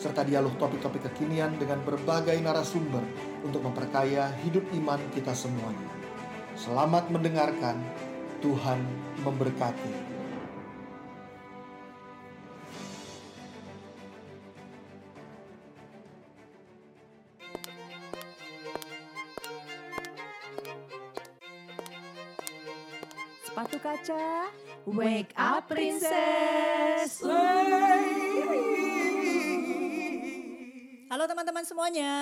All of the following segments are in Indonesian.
serta dialog topik-topik kekinian dengan berbagai narasumber untuk memperkaya hidup iman kita semuanya. Selamat mendengarkan, Tuhan memberkati. Sepatu kaca, wake up princess. Halo teman-teman semuanya.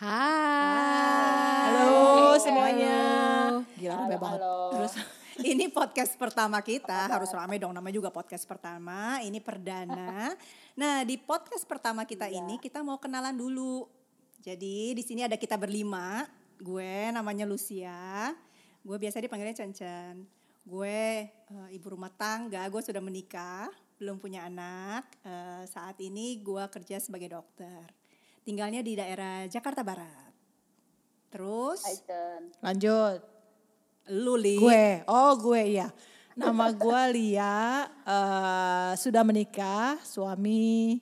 Hai. Halo semuanya. Gila Halo, banget. halo. Terus ini podcast pertama kita, harus rame dong namanya juga podcast pertama, ini perdana. Nah, di podcast pertama kita Iya. ini kita mau kenalan dulu. Jadi di sini ada kita berlima. Gue namanya Lucia. Gue biasa dipanggilnya Cen-Cen. Gue eh, ibu rumah tangga, gue sudah menikah, belum punya anak. Eh, saat ini gue kerja sebagai dokter. Tinggalnya di daerah Jakarta Barat. Terus. Lanjut. lu Li. Gue, oh gue iya. Nama gue Lia, eh, sudah menikah, suami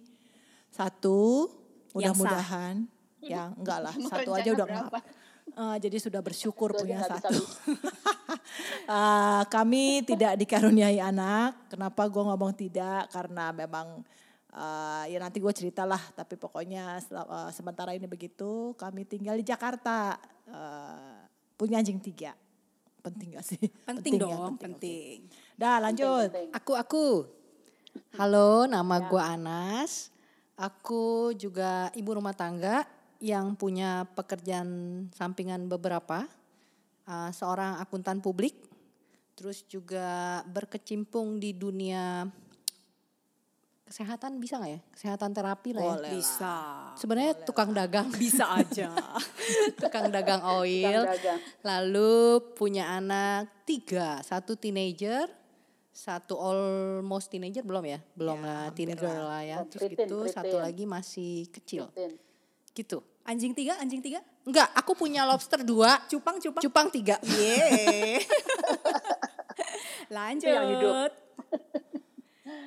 satu, mudah-mudahan. Ya enggak lah, satu aja udah berapa? enggak. Eh, jadi sudah bersyukur Satu aja punya satu. Eh, kami tidak dikaruniai anak. Kenapa gue ngomong tidak? Karena memang eh, ya nanti gue ceritalah. Tapi pokoknya eh, sementara ini begitu. Kami tinggal di Jakarta. Eh, punya anjing tiga. Penting gak sih? Penting, ya, dong, oke. penting. Dah lanjut. Penting. Aku aku. Halo, nama gua Anas. Aku juga ibu rumah tangga yang punya pekerjaan sampingan beberapa. Uh, seorang akuntan publik. Terus juga berkecimpung di dunia kesehatan bisa nggak ya? Kesehatan terapi lah ya. Boleh lah. Bisa. Sebenarnya tukang dagang, Bisa aja. tukang dagang oil. Tukang dagang. Lalu punya anak tiga, satu teenager, satu almost teenager belum ya, belum lah teen girl lah ya. Oh, Terus preteen, gitu satu preteen. lagi masih kecil, Tin. gitu. Anjing tiga, anjing tiga. Enggak, aku punya lobster dua, Cupang, cupang. cupang tiga. Yeay. Lanjut. yang hidup.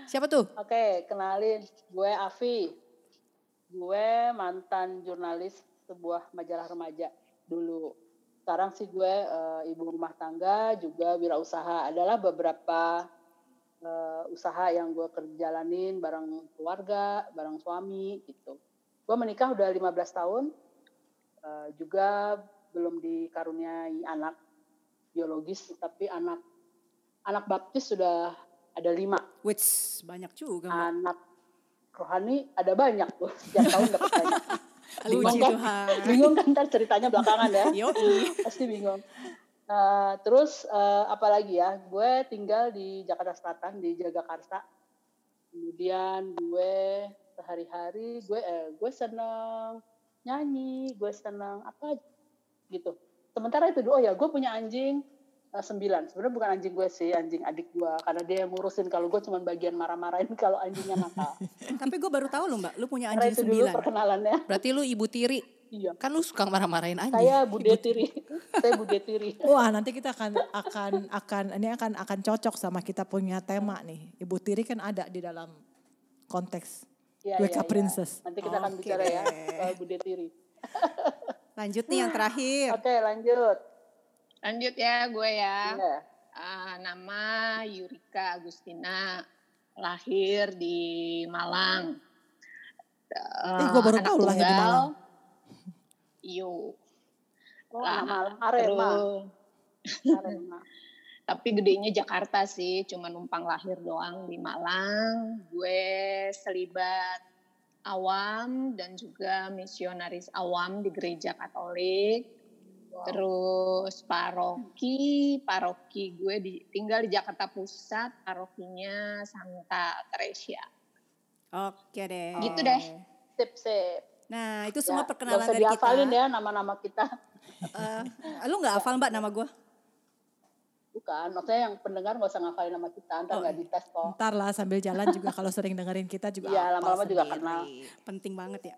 Siapa tuh? Oke, kenalin. Gue Avi. Gue mantan jurnalis sebuah majalah remaja dulu. Sekarang sih gue eh, ibu rumah tangga, juga wirausaha. Adalah beberapa eh, usaha yang gue kerjalanin bareng keluarga, bareng suami gitu. Gue menikah udah 15 tahun. Eh, juga belum dikaruniai anak biologis, tapi anak anak baptis sudah ada lima Wits, banyak juga. Anak rohani ada banyak tuh. Setiap tahun dapat banyak. Bingung kan? Bingung kan ntar ceritanya belakangan ya? Pasti bingung. Nah, terus eh, apalagi ya? Gue tinggal di Jakarta Selatan di Jagakarsa. Kemudian gue sehari-hari gue eh, gue seneng nyanyi gue seneng apa gitu. Sementara itu oh ya gue punya anjing sembilan sebenarnya bukan anjing gue sih anjing adik gue karena dia yang ngurusin kalau gue cuma bagian marah-marahin kalau anjingnya nakal Tapi gue baru tahu loh mbak, lu punya karena anjing itu dulu sembilan. perkenalannya Berarti lu ibu tiri. iya Kan lu suka marah-marahin aja. saya Bude Tiri saya Bude Tiri Wah nanti kita akan akan akan ini akan akan cocok sama kita punya tema nih. Ibu tiri kan ada di dalam konteks Iya, Wake iya, Up iya. Princess. nanti kita akan Oke bicara ya soal Bude Tiri Lanjut nih yang terakhir. oke lanjut Lanjut ya gue ya. Iya. Ah, nama Yurika Agustina, lahir di Malang. Eh, gua baru tahu lahir di. Malang. Iyo. oh Lah, nama Arema Arema tapi gedenya Jakarta sih, cuma numpang lahir doang di Malang. Gue selibat awam dan juga misionaris awam di gereja Katolik. Terus paroki, paroki gue di, tinggal di Jakarta Pusat, parokinya Santa Teresia. Oke deh. Gitu deh. Sip, sip. Nah, itu Ya, semua nggak perkenalan dari kita. dihafalin ya nama-nama kita. Eh, lu nggak hafal mbak nama gue? Bukan, maksudnya yang pendengar nggak usah ngafalin nama kita, ntar Oh, nggak dites kok. Ntar lah sambil jalan juga kalau sering dengerin kita juga Iya, lama-lama juga kenal. Penting banget ya.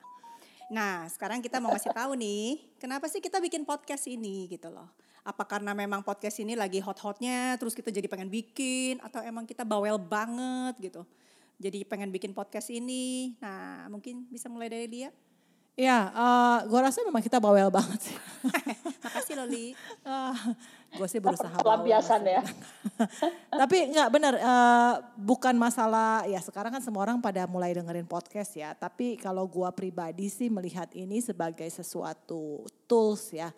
Nah, sekarang kita mau kasih tahu nih, kenapa sih kita bikin podcast ini gitu loh. Apa karena memang podcast ini lagi hot-hotnya, terus kita jadi pengen bikin, atau emang kita bawel banget gitu. Jadi pengen bikin podcast ini. Nah, mungkin bisa mulai dari dia. Iya, eh, gua rasa memang kita bawel banget sih. Makasih Loli. gue sih berusaha Pelampiasan ya. Tapi nggak benar, eh, bukan masalah ya sekarang kan semua orang pada mulai dengerin podcast ya. Tapi kalau gua pribadi sih melihat ini sebagai sesuatu tools ya.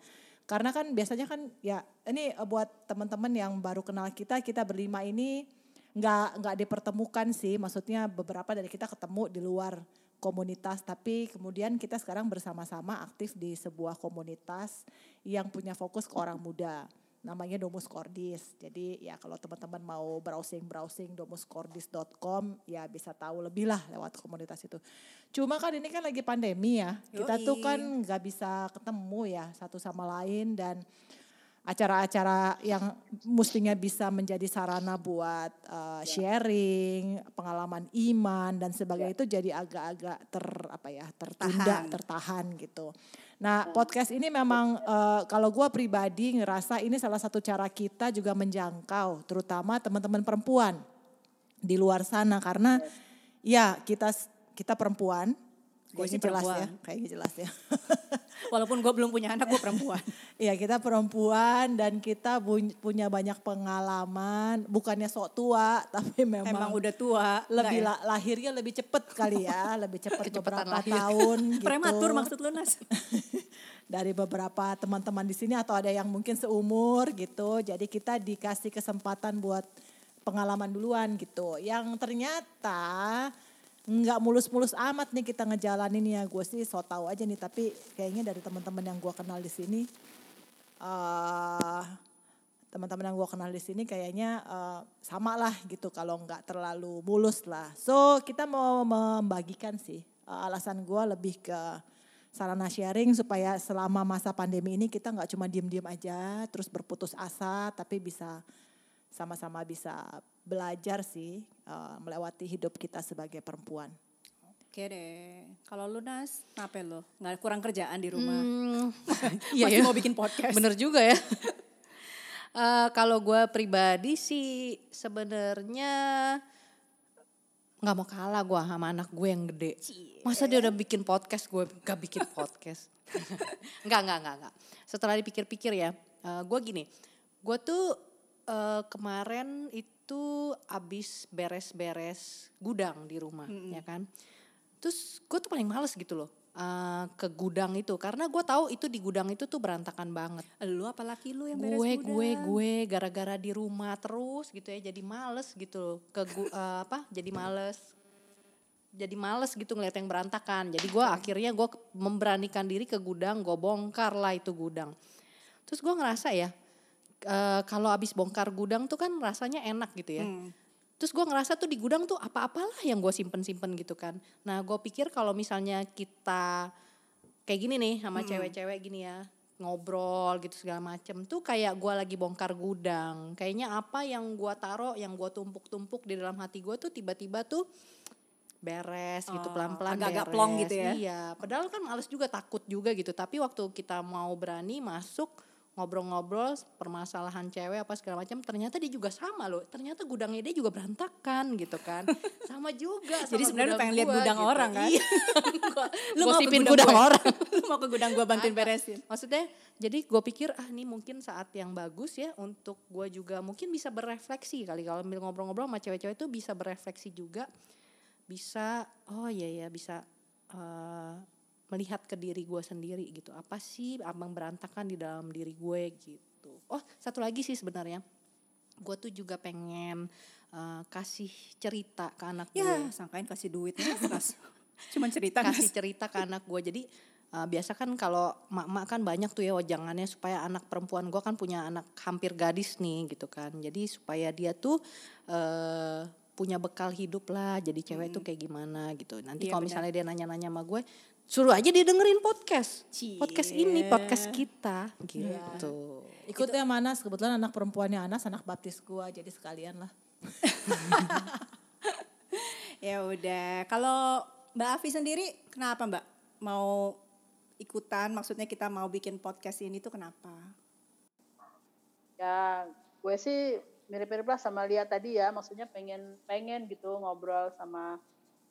Karena kan biasanya kan ya ini buat teman-teman yang baru kenal kita, kita berlima ini nggak nggak dipertemukan sih. Maksudnya beberapa dari kita ketemu di luar komunitas, tapi kemudian kita sekarang bersama-sama aktif di sebuah komunitas yang punya fokus ke orang muda namanya Domus Cordis. Jadi ya kalau teman-teman mau browsing-browsing domuscordis.com ya bisa tahu lebih lah lewat komunitas itu. Cuma kan ini kan lagi pandemi ya. Kita tuh Yoi. kan nggak bisa ketemu ya satu sama lain dan acara-acara yang mestinya bisa menjadi sarana buat uh, sharing, pengalaman iman dan sebagainya itu jadi agak-agak ter apa ya tertunda, Tahan. tertahan gitu. Nah podcast ini memang uh, kalau gue pribadi ngerasa ini salah satu cara kita juga menjangkau, terutama teman-teman perempuan di luar sana. Karena ya kita kita perempuan, kayaknya sih jelas ya, kayaknya jelas ya. Walaupun gue belum punya anak, gue perempuan. Iya kita perempuan dan kita punya banyak pengalaman, bukannya sok tua tapi memang, Emang udah tua. lebih la- lahirnya lebih cepet kali ya, lebih cepet Kecepatan beberapa lahir. tahun ya? gitu. Prematur maksud lu Nas? Dari beberapa teman-teman di sini atau ada yang mungkin seumur gitu, jadi kita dikasih kesempatan buat pengalaman duluan gitu. Yang ternyata nggak mulus-mulus amat nih kita ngejalanin ya. Gue sih so tau aja nih tapi kayaknya dari teman-teman yang gue kenal di sini eh teman-teman yang gue kenal di sini kayaknya eh, sama lah gitu kalau nggak terlalu mulus lah. So kita mau membagikan sih Eh, alasan gue lebih ke sarana sharing supaya selama masa pandemi ini kita nggak cuma diem-diem aja terus berputus asa tapi bisa sama-sama bisa belajar sih eh, melewati hidup kita sebagai perempuan. Oke deh. Kalau lu Nas, kenapa lu? Nggak kurang kerjaan di rumah? Hmm, Iya iya ya. mau bikin podcast. Bener juga ya. Eh, kalau gue pribadi sih sebenarnya nggak mau kalah gue sama anak gue yang gede. Masa dia udah bikin podcast gue gak bikin podcast. Enggak, enggak, enggak, enggak. Setelah dipikir-pikir ya, gue gini, gue tuh eh, kemarin itu abis beres-beres gudang di rumah, ya kan. Terus gue tuh paling males gitu loh eh, ke gudang itu karena gue tahu itu di gudang itu tuh berantakan banget. Lu apa laki lu yang beres Gue gudang? gue gue gara-gara di rumah terus gitu ya jadi males gitu loh. ke eh, apa jadi males jadi males gitu ngeliat yang berantakan. Jadi gue akhirnya gue memberanikan diri ke gudang, gue bongkar lah itu gudang. Terus gue ngerasa ya eh, kalau abis bongkar gudang tuh kan rasanya enak gitu ya. Hmm. Terus gue ngerasa tuh di gudang tuh apa-apalah yang gue simpen-simpen gitu kan. Nah gue pikir kalau misalnya kita kayak gini nih sama cewek-cewek gini ya ngobrol gitu segala macem tuh kayak gue lagi bongkar gudang. Kayaknya apa yang gue taruh, yang gue tumpuk-tumpuk di dalam hati gue tuh tiba-tiba tuh beres gitu Oh, pelan-pelan agak-agak plong gitu ya? Iya, padahal kan males juga takut juga gitu. Tapi waktu kita mau berani masuk ngobrol-ngobrol permasalahan cewek apa segala macam ternyata dia juga sama loh. Ternyata gudangnya dia juga berantakan gitu kan. Sama juga Jadi sama sebenarnya lu pengen lihat gua gudang gitu. orang kan? iya. Gua, Lu mau gudang gudang orang. lu mau ke gudang gue bantuin beresin? maksudnya jadi gue pikir ah ini mungkin saat yang bagus ya untuk gue juga. Mungkin bisa berefleksi kali kalau ngobrol-ngobrol sama cewek-cewek itu bisa berefleksi juga. Bisa oh iya ya bisa eh, melihat ke diri gue sendiri gitu. Apa sih abang berantakan di dalam diri gue gitu. Oh satu lagi sih sebenarnya. Gue tuh juga pengen eh, kasih cerita ke anak Ya, gue sangkain kasih duit. Nas. Cuman cerita kasih Nas. cerita ke anak gue jadi uh, biasa kan kalau mak-mak kan banyak tuh ya wajangannya supaya anak perempuan gue kan punya anak hampir gadis nih gitu kan. Jadi supaya dia tuh uh, punya bekal hidup lah. Jadi cewek tuh kayak gimana gitu. Nanti Iya, kalau misalnya dia nanya-nanya sama gue, suruh aja dia dengerin podcast. Cie. Podcast ini, podcast kita gitu. Ikutnya Manas, kebetulan anak perempuannya Anas, anak baptis gua, jadi sekalian lah. Ya udah. Kalau Mbak Afi sendiri kenapa Mbak mau ikutan? Maksudnya kita mau bikin podcast ini tuh kenapa? Ya, gue sih mirip-mirip lah sama Lia tadi ya. Maksudnya pengen pengen gitu ngobrol sama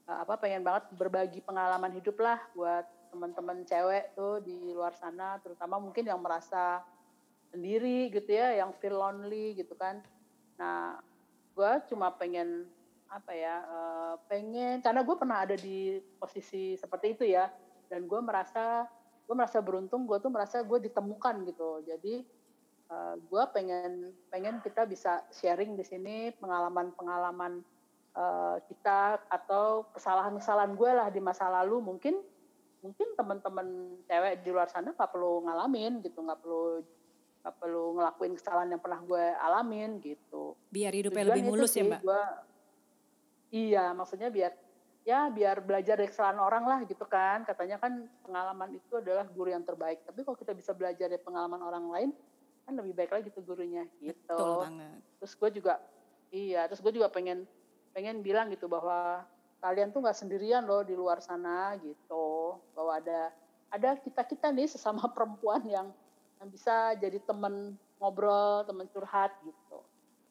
apa pengen banget berbagi pengalaman hidup lah buat teman-teman cewek tuh di luar sana, terutama mungkin yang merasa sendiri gitu ya, yang feel lonely gitu kan. Nah, gue cuma pengen apa ya, eh, pengen karena gue pernah ada di posisi seperti itu ya, dan gue merasa gue merasa beruntung, gue tuh merasa gue ditemukan gitu. Jadi uh, gue pengen pengen kita bisa sharing di sini pengalaman-pengalaman uh, kita atau kesalahan-kesalahan gue lah di masa lalu mungkin mungkin teman-teman cewek di luar sana nggak perlu ngalamin gitu nggak perlu nggak perlu ngelakuin kesalahan yang pernah gue alamin gitu Biar hidupnya Tujuan lebih mulus ya Mbak. gua- iya maksudnya biar ya biar belajar dari kesalahan orang lah gitu kan katanya kan pengalaman itu adalah guru yang terbaik tapi kalau kita bisa belajar dari pengalaman orang lain kan lebih baik lagi tuh gurunya gitu Betul banget. terus gue juga iya terus gue juga pengen pengen bilang gitu bahwa kalian tuh nggak sendirian loh di luar sana gitu. Bahwa ada ada kita kita nih sesama perempuan yang yang bisa jadi temen ngobrol temen curhat gitu.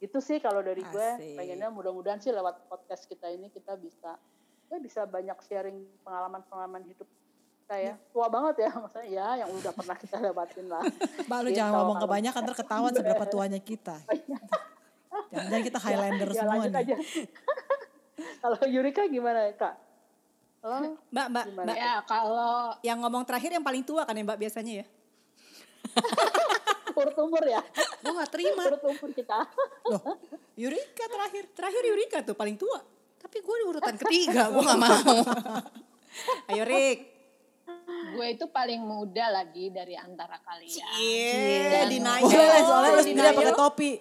Itu sih kalau dari gue. Asik. pengennya mudah-mudahan sih lewat podcast kita ini kita bisa ya bisa banyak sharing pengalaman-pengalaman hidup kita ya. Tua banget ya maksudnya ya yang udah pernah kita lewatin lah. Mbak lu Gitu, jangan ngomong kebanyakan ntar ketahuan seberapa tuanya kita. Jangan-jangan kita Highlander ya, semua lanjut nih. aja. Kalau Yurika gimana kak? Oh, Mbak, Mbak, Gimana? Mbak, Ya kalau yang ngomong terakhir yang paling tua kan ya Mbak biasanya ya? urut umur ya, Gue gak terima. urut umur kita. Loh, Yurika terakhir. Terakhir Yurika tuh paling tua. Tapi gue di urutan ketiga, gue gak mau. Ayo Rik. gue itu paling muda lagi dari antara kalian. Iya, Dan denial. Boleh, soalnya lu sendiri yang pakai topi.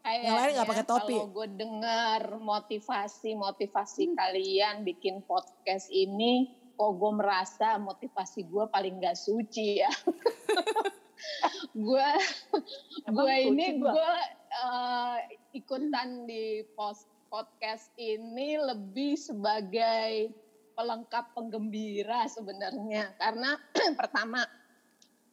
Kayaknya Yang lain nggak pakai topi. Kalau gue dengar motivasi-motivasi kalian bikin podcast ini, kok gue merasa motivasi gue paling gak suci ya. gue gue ini gue eh, ikutan di pos podcast ini lebih sebagai pelengkap penggembira sebenarnya karena pertama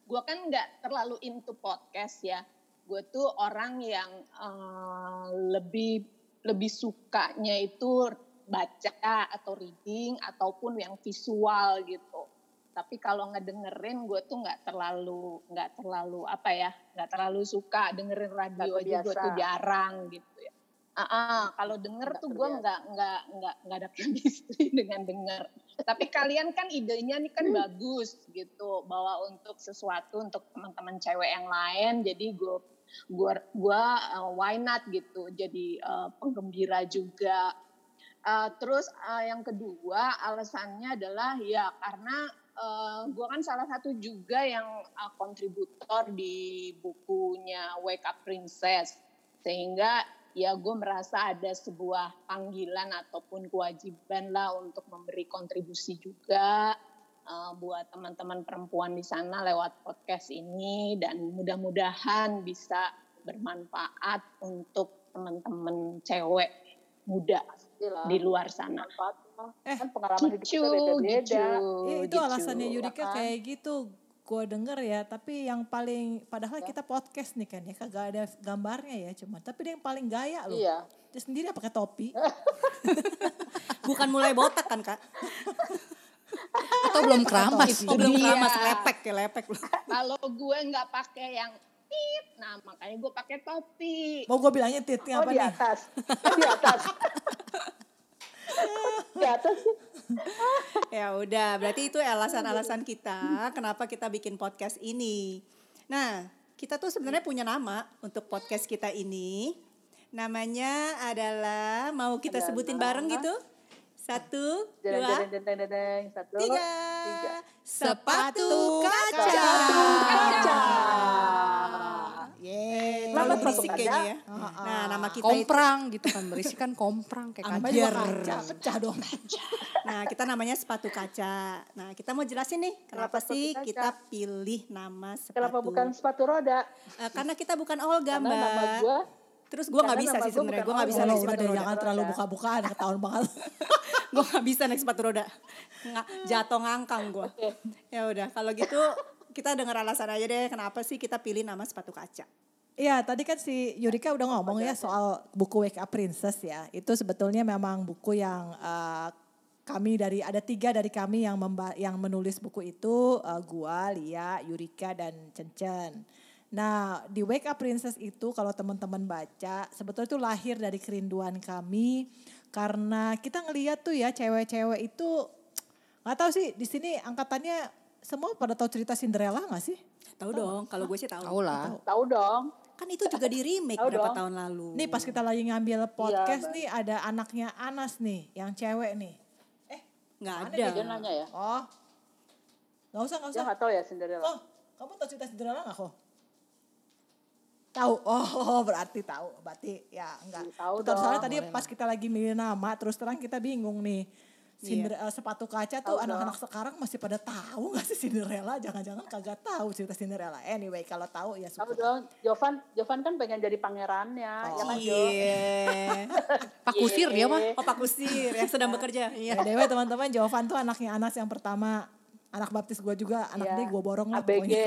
gue kan nggak terlalu into podcast ya gue tuh orang yang eh, lebih lebih sukanya itu baca atau reading ataupun yang visual gitu. Tapi kalau ngedengerin gue tuh nggak terlalu nggak terlalu apa ya nggak terlalu suka dengerin radio aja gue tuh jarang gitu ya. Ah, ah, kalau denger Nggak tuh gue nggak nggak nggak nggak ada chemistry dengan denger. Tapi kalian kan idenya nih kan bagus gitu bahwa untuk sesuatu untuk teman-teman cewek yang lain jadi gue gua gua uh, why not gitu jadi uh, penggembira juga. Uh, terus uh, yang kedua alasannya adalah ya karena uh, gue kan salah satu juga yang uh, kontributor di bukunya Wake Up Princess. Sehingga ya gue merasa ada sebuah panggilan ataupun kewajiban lah untuk memberi kontribusi juga uh, buat teman-teman perempuan di sana lewat podcast ini dan mudah-mudahan bisa bermanfaat untuk teman-teman cewek muda Pastilah. di luar sana. Eh, kan pengalaman hidup Gitu, kita beda-beda. gitu, Ya, itu gitu. alasannya Yurika kan? kayak gitu. Gue denger ya, tapi yang paling padahal kita podcast nih kan ya, kagak ada gambarnya ya cuma. Tapi dia yang paling gaya loh. Iya. Dia sendiri pakai topi. Bukan mulai botak kan kak? Atau belum keramas. Oh belum Iya. keramas lepek ya lepek loh. Kalau gue nggak pakai yang tit, nah makanya gue pakai topi. Mau gue bilangnya titnya Oh apa di nih? atas. Oh, di atas. di atas. Ya udah, berarti itu alasan-alasan kita kenapa kita bikin podcast ini. Nah, kita tuh sebenarnya punya nama untuk podcast kita ini. Namanya adalah mau kita Adalah- sebutin bareng gitu? Satu, dua. Satu, tiga. tiga. Sepatu kaca. Sepatu kaca. Yeay. sepatu berisik kayaknya ya. Nah, nama kita itu Komprang gitu kan berisi kan komprang kayak Namanya kaca. kaca, pecah dong. Nah, kita namanya sepatu kaca. Nah, kita mau jelasin nih kenapa, Kenapa sih kaca? kita pilih nama sepatu. Kenapa bukan sepatu roda? Eh, karena kita bukan Olga, Karena nama Mbak. gue Terus gue nggak karena bisa nama sih gua sebenarnya. Gue nggak bisa udah sepatu roda. jangan terlalu buka-bukaan, ketahuan banget. Gue nggak bisa naik sepatu roda. Nggak, jatuh ngangkang gue. Oke. Ya udah, kalau gitu kita dengar alasan aja deh kenapa sih kita pilih nama sepatu kaca. Iya, tadi kan si Yurika udah ngomong ya soal buku Wake Up Princess ya. Itu sebetulnya memang buku yang eh, kami dari ada tiga dari kami yang memba, yang menulis buku itu eh, gua, Lia, Yurika dan Cencen. Nah, di Wake Up Princess itu kalau teman-teman baca, sebetulnya itu lahir dari kerinduan kami karena kita ngeliat tuh ya cewek-cewek itu nggak tahu sih di sini angkatannya semua pada tahu cerita Cinderella nggak sih? Tahu dong, kalau gue sih tahu. Tahu lah. Tahu dong. Kan itu juga di remake Tahu berapa dong. tahun lalu. Nih pas kita lagi ngambil podcast Bang. nih ada anaknya Anas nih yang cewek nih. nggak Mana ada. Dia nanya ya. Oh. Gak usah, gak Dia usah. nggak tahu ya Cinderella. Oh, kamu tahu cerita Cinderella gak kok? Tahu. Oh, berarti tahu. Berarti ya enggak. Iya, tahu Betul, soalnya tadi pas kita lagi milih nama terus terang kita bingung nih. Cinder, eh, sepatu kaca tuh Tahu anak-anak sekarang masih pada tahu gak sih Cinderella? Jangan-jangan kagak tahu cerita Cinderella. Anyway, kalau tahu ya Tahu syukur. dong. Jovan, Jovan kan pengen jadi pangerannya. Ya kan? Iya. Pak Kusir dia mah. Oh Pak Kusir yang sedang bekerja. Iya. Ya, Dewa teman-teman, Jovan tuh anaknya Anas yang pertama. Anak baptis gue juga, anak Iya. dia gue borong lah ABG. pokoknya.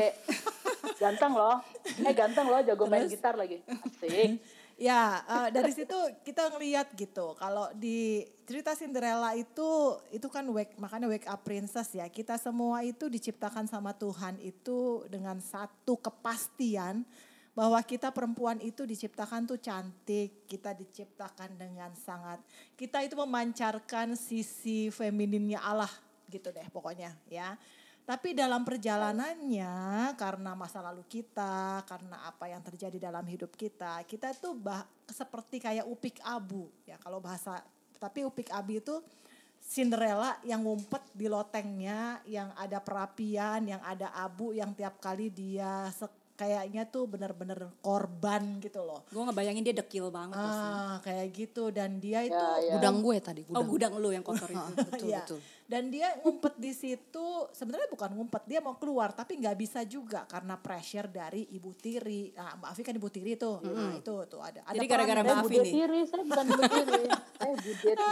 Ganteng loh. Eh ganteng loh, jago main gitar lagi. Asik. Ya, eh, dari situ kita ngeliat gitu. Kalau di cerita Cinderella itu, itu kan wake, makanya wake up princess ya. Kita semua itu diciptakan sama Tuhan itu dengan satu kepastian bahwa kita perempuan itu diciptakan tuh cantik, kita diciptakan dengan sangat, kita itu memancarkan sisi femininnya Allah gitu deh pokoknya ya. Tapi dalam perjalanannya karena masa lalu kita, karena apa yang terjadi dalam hidup kita, kita tuh bah, seperti kayak upik abu ya kalau bahasa. Tapi upik abu itu Cinderella yang ngumpet di lotengnya, yang ada perapian, yang ada abu, yang tiap kali dia se- kayaknya tuh bener-bener korban gitu loh. Gue ngebayangin dia dekil banget pasti. Ah, kayak gitu dan dia itu Ya, ya. Gudang gue tadi, Oh gudang. gudang lu yang kotor itu. betul, Iya. betul. Dan dia ngumpet di situ, sebenarnya bukan ngumpet, dia mau keluar tapi nggak bisa juga karena pressure dari Ibu Tiri. Nah, Mbak Afi kan Ibu Tiri tuh, nah itu tuh ada. ada Jadi gara-gara Mbak Afi nih. tiri, saya bukan bude tiri. Saya bude tiri.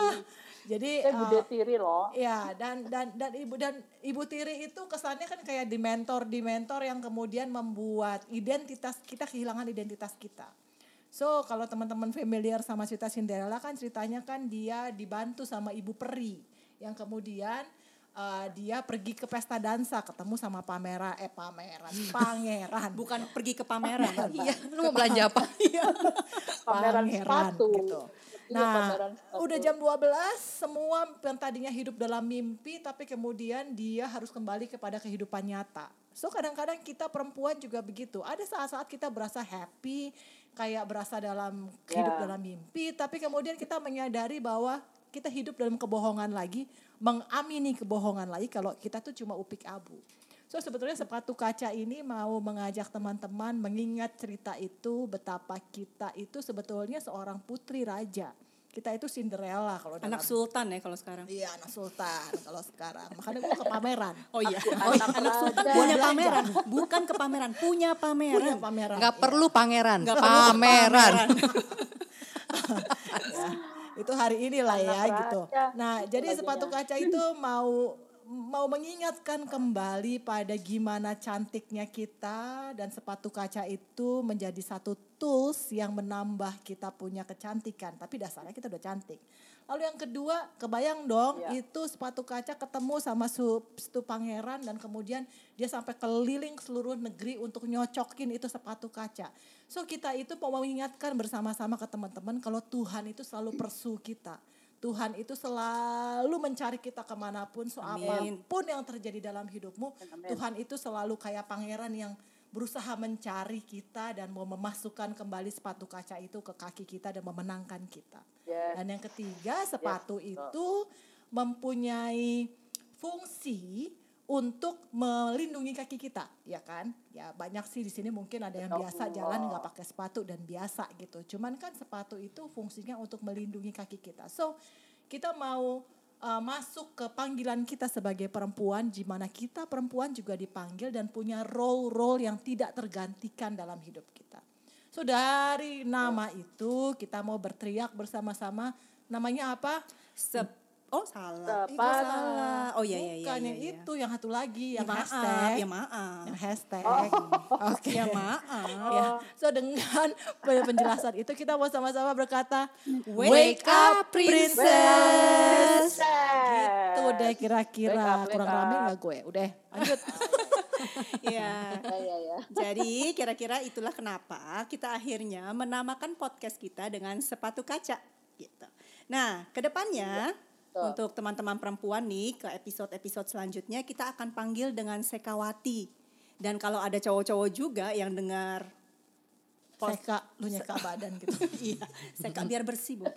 Jadi Saya bude eh, tiri loh. Ya dan dan dan ibu dan ibu tiri itu kesannya kan kayak di mentor di mentor yang kemudian membuat identitas kita kehilangan identitas kita. So kalau teman-teman familiar sama cerita Cinderella kan ceritanya kan dia dibantu sama ibu peri yang kemudian eh, dia pergi ke pesta dansa ketemu sama pameran eh pameran pangeran Bukan pergi ke pameran. Iya, lu mau belanja apa? Pameran sepatu. gitu. Iya, Nah, pameran sepatu. udah jam 12 semua yang tadinya hidup dalam mimpi tapi kemudian dia harus kembali kepada kehidupan nyata. So kadang-kadang kita perempuan juga begitu. Ada saat-saat kita berasa happy, kayak berasa dalam hidup Ya. dalam mimpi, tapi kemudian kita menyadari bahwa kita hidup dalam kebohongan lagi, mengamini kebohongan lagi kalau kita tuh cuma upik abu. So sebetulnya sepatu kaca ini mau mengajak teman-teman mengingat cerita itu betapa kita itu sebetulnya seorang putri raja. Kita itu Cinderella kalau dalam Anak sultan ya kalau sekarang. Iya anak sultan kalau sekarang. Makanya gue ke pameran. Oh iya. Anak Anak sultan raja. punya pameran, bukan ke pameran, punya pameran. Punya pameran. Nggak perlu pangeran, Nggak perlu ke pameran. Ya, itu hari inilah ya Anak gitu. Nah, jadi sepatu kaca itu mau mau mengingatkan kembali pada gimana cantiknya kita dan sepatu kaca itu menjadi satu tools yang menambah kita punya kecantikan, tapi dasarnya kita udah cantik. Lalu yang kedua, kebayang dong Iya. itu sepatu kaca ketemu sama su, stu pangeran dan kemudian dia sampai keliling seluruh negeri untuk nyocokin itu sepatu kaca. So kita itu mau mengingatkan bersama-sama ke teman-teman kalau Tuhan itu selalu persu kita. Tuhan itu selalu mencari kita ke mana pun, so Amin. apa pun yang terjadi dalam hidupmu, Amin. Tuhan itu selalu kayak pangeran yang berusaha mencari kita dan mau memasukkan kembali sepatu kaca itu ke kaki kita dan memenangkan kita. Yes. Dan yang ketiga, sepatu betul. itu mempunyai fungsi untuk melindungi kaki kita, ya kan? Ya banyak sih di sini mungkin ada yang biasa jalan nggak pakai sepatu dan biasa gitu. Cuman kan sepatu itu fungsinya untuk melindungi kaki kita. So kita mau uh, masuk ke panggilan kita sebagai perempuan, di mana kita perempuan juga dipanggil dan punya role-role yang tidak tergantikan dalam hidup kita. So dari nama itu kita mau berteriak bersama-sama. Namanya apa? Sep Oh salah. Ih, gua salah. Oh iya iya iya. Bukan iya, yang iya. itu, yang satu lagi, Ya yang maaf, hashtag. ya maaf. Yang hashtag. Oke. Ya maaf. Ya. So dengan penjelasan itu kita mau sama-sama berkata Wake up, princess. Gitu deh kira-kira Wake wake kurang rame gak gue? Udah lanjut. Iya. Ya, ya, ya. Jadi kira-kira itulah kenapa kita akhirnya menamakan podcast kita dengan sepatu kaca gitu. Nah, ke depannya betul. untuk teman-teman perempuan nih ke episode-episode selanjutnya kita akan panggil dengan Sekawati. Dan kalau ada cowok-cowok juga yang dengar Pos- Seka, lu nyeka badan gitu. iya, Seka biar bersih, Bu.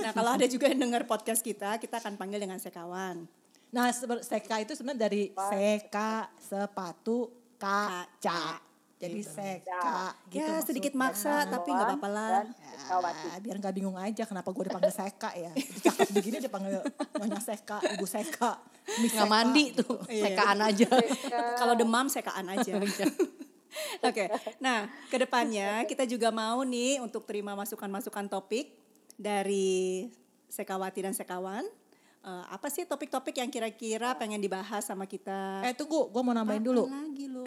Nah, kalau ada juga yang dengar podcast kita, kita akan panggil dengan Sekawan. Nah, seka itu sebenarnya dari seka sepatu kaca. Jadi seka gitu. ya, sedikit maksa tapi nggak apa-apa lah. Ah, biar nggak bingung aja kenapa gue dipanggil Seka ya. Cakep begini dipanggil Nyonya Seka, Ibu Seka, Nggak mandi tuh, Iya. sekaan aja. Kalau demam sekaan aja. Oke, nah ke depannya kita juga mau nih untuk terima masukan-masukan topik dari Sekawati dan Sekawan. Eh, apa sih topik-topik yang kira-kira pengen dibahas sama kita? Eh tunggu, gue mau nambahin dulu. Apa lagi lu?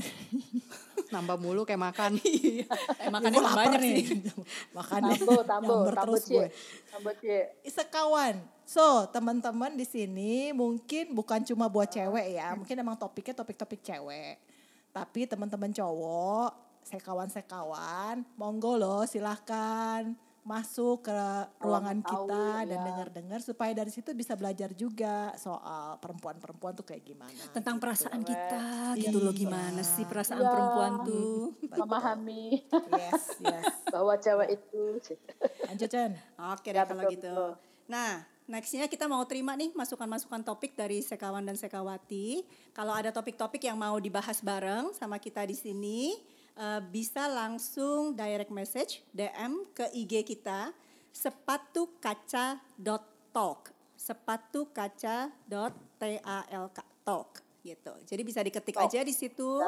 Nambah mulu kayak makan. eh, Gue makannya lapar banyak nih. sih. Makanya Tambo, tambo, cie. Tambo cie. Sekawan. So, teman-teman di sini mungkin bukan cuma buat cewek ya. Mungkin emang topiknya topik-topik cewek. Tapi teman-teman cowok, sekawan-sekawan, monggo loh silahkan masuk ke ruangan tahu, kita dan ya. dengar-dengar supaya dari situ bisa belajar juga soal perempuan-perempuan tuh kayak gimana. Tentang gitu. perasaan kita gitu loh Iya. gimana sih perasaan Iya. perempuan tuh. Memahami Yes, yes. bahwa cewek itu Lanjut Chen. Oke Ya, deh kalau betul, gitu. betul. Nah, nextnya kita mau terima nih masukan-masukan topik dari Sekawan dan Sekawati. Kalau ada topik-topik yang mau dibahas bareng sama kita di sini, eh, bisa langsung direct message DM ke IG kita sepatukaca.talk. Sepatukaca.talk talk gitu. Jadi bisa diketik Talk. aja di situ.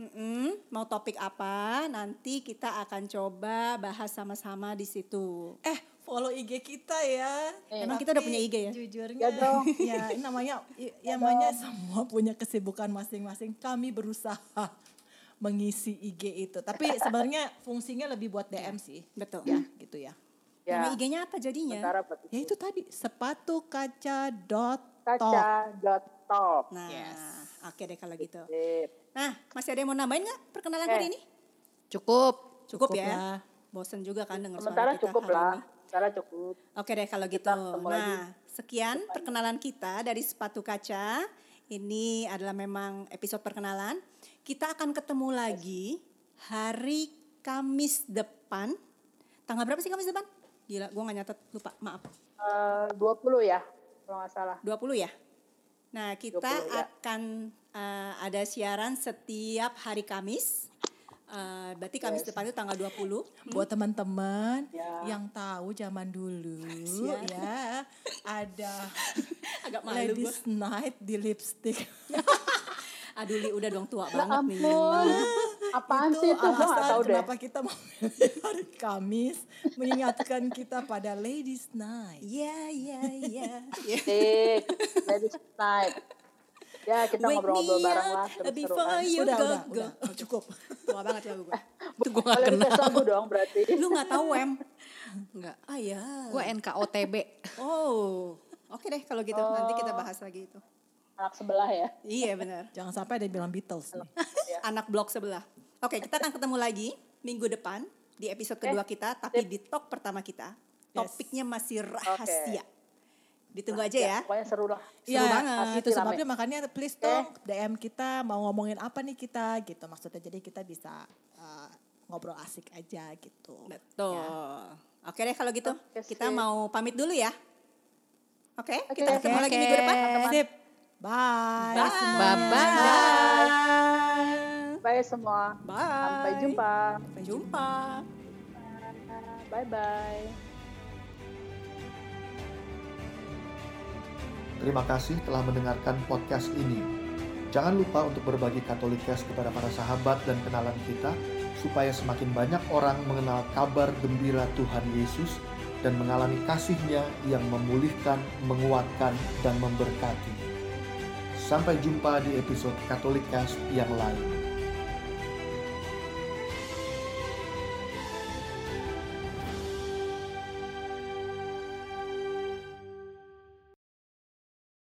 Mm-mm, mau topik apa? Nanti kita akan coba bahas sama-sama di situ. Eh, follow IG kita ya. Emang kita udah punya IG ya? Jujurnya, Ya dong. ya ini namanya, yang namanya semua punya kesibukan masing-masing. Kami berusaha mengisi IG itu. Tapi sebenarnya fungsinya lebih buat DM sih. Betul. Ya, gitu ya. Nama ya IG-nya apa jadinya? Ya itu tadi sepatu kaca dot kaca dot talk. Nah, Yes. oke deh kalau gitu. Sip. Nah, masih ada yang mau nambahin nggak perkenalan Eh. hari ini? Cukup. Cukup, Cukup ya. lah. Bosen juga kan dengar suara Sementara kita cukup hari lah. ini. Sementara cukup. Oke deh kalau gitu. Kita ketemu lagi. Nah, sekian perkenalan kita dari sepatu kaca. Ini adalah memang episode perkenalan. Kita akan ketemu lagi hari Kamis depan. Tanggal berapa sih Kamis depan? Gila, gue gak nyatet, lupa, maaf. Eh, 20 ya, kalau nggak salah. 20 ya? Nah, kita 20 ya. akan eh, ada siaran setiap hari Kamis. Eh, berarti Kamis depan itu tanggal 20. Buat teman-teman Ya. yang tahu zaman dulu Ya. ya, ada Agak malu gue. Ladies Night di lipstick. Aduh, Li, udah dong tua Ya banget nih. Apaan sih itu? Gue nggak alasan tahu deh. kenapa kita memilih hari Kamis mengingatkan kita pada Ladies Night. Iya, iya, iya. Ladies night. Ya kita ngobrol-ngobrol bareng lah. before seru-seruan. you udah, go, udah, go. udah, Oh, cukup. Tua banget lagu gue. Itu gue gak kenal. lagu dong berarti. Lu gak tahu Wem? Enggak. Ah ya. Gue NKOTB. Oh. Oke deh kalau gitu nanti kita bahas lagi itu. Anak sebelah ya. Iya benar. Jangan sampai ada yang bilang Beatles nih. Anak blok sebelah. Oke, kita akan ketemu lagi minggu depan di episode kedua kita tapi di talk pertama kita. Topiknya masih rahasia. Ditunggu aja ya. Pokoknya seru lah. Seru Iya, banget. itu sebabnya rame. makanya please dong DM kita mau ngomongin apa nih kita gitu maksudnya jadi kita bisa uh, ngobrol asik aja gitu. Betul. Oke deh kalau gitu. Oke, kita sip. mau pamit dulu ya. Oke, Oke, kita ketemu oke. lagi minggu depan. Sip. Bye. Bye. semuanya. Bye-bye. Bye semua. Bye. Sampai jumpa. Sampai jumpa. Bye bye. Terima kasih telah mendengarkan podcast ini. Jangan lupa untuk berbagi Katolikes kepada para sahabat dan kenalan kita, supaya semakin banyak orang mengenal kabar gembira Tuhan Yesus dan mengalami kasih-Nya yang memulihkan, menguatkan, dan memberkati. Sampai jumpa di episode Katolikes yang lain.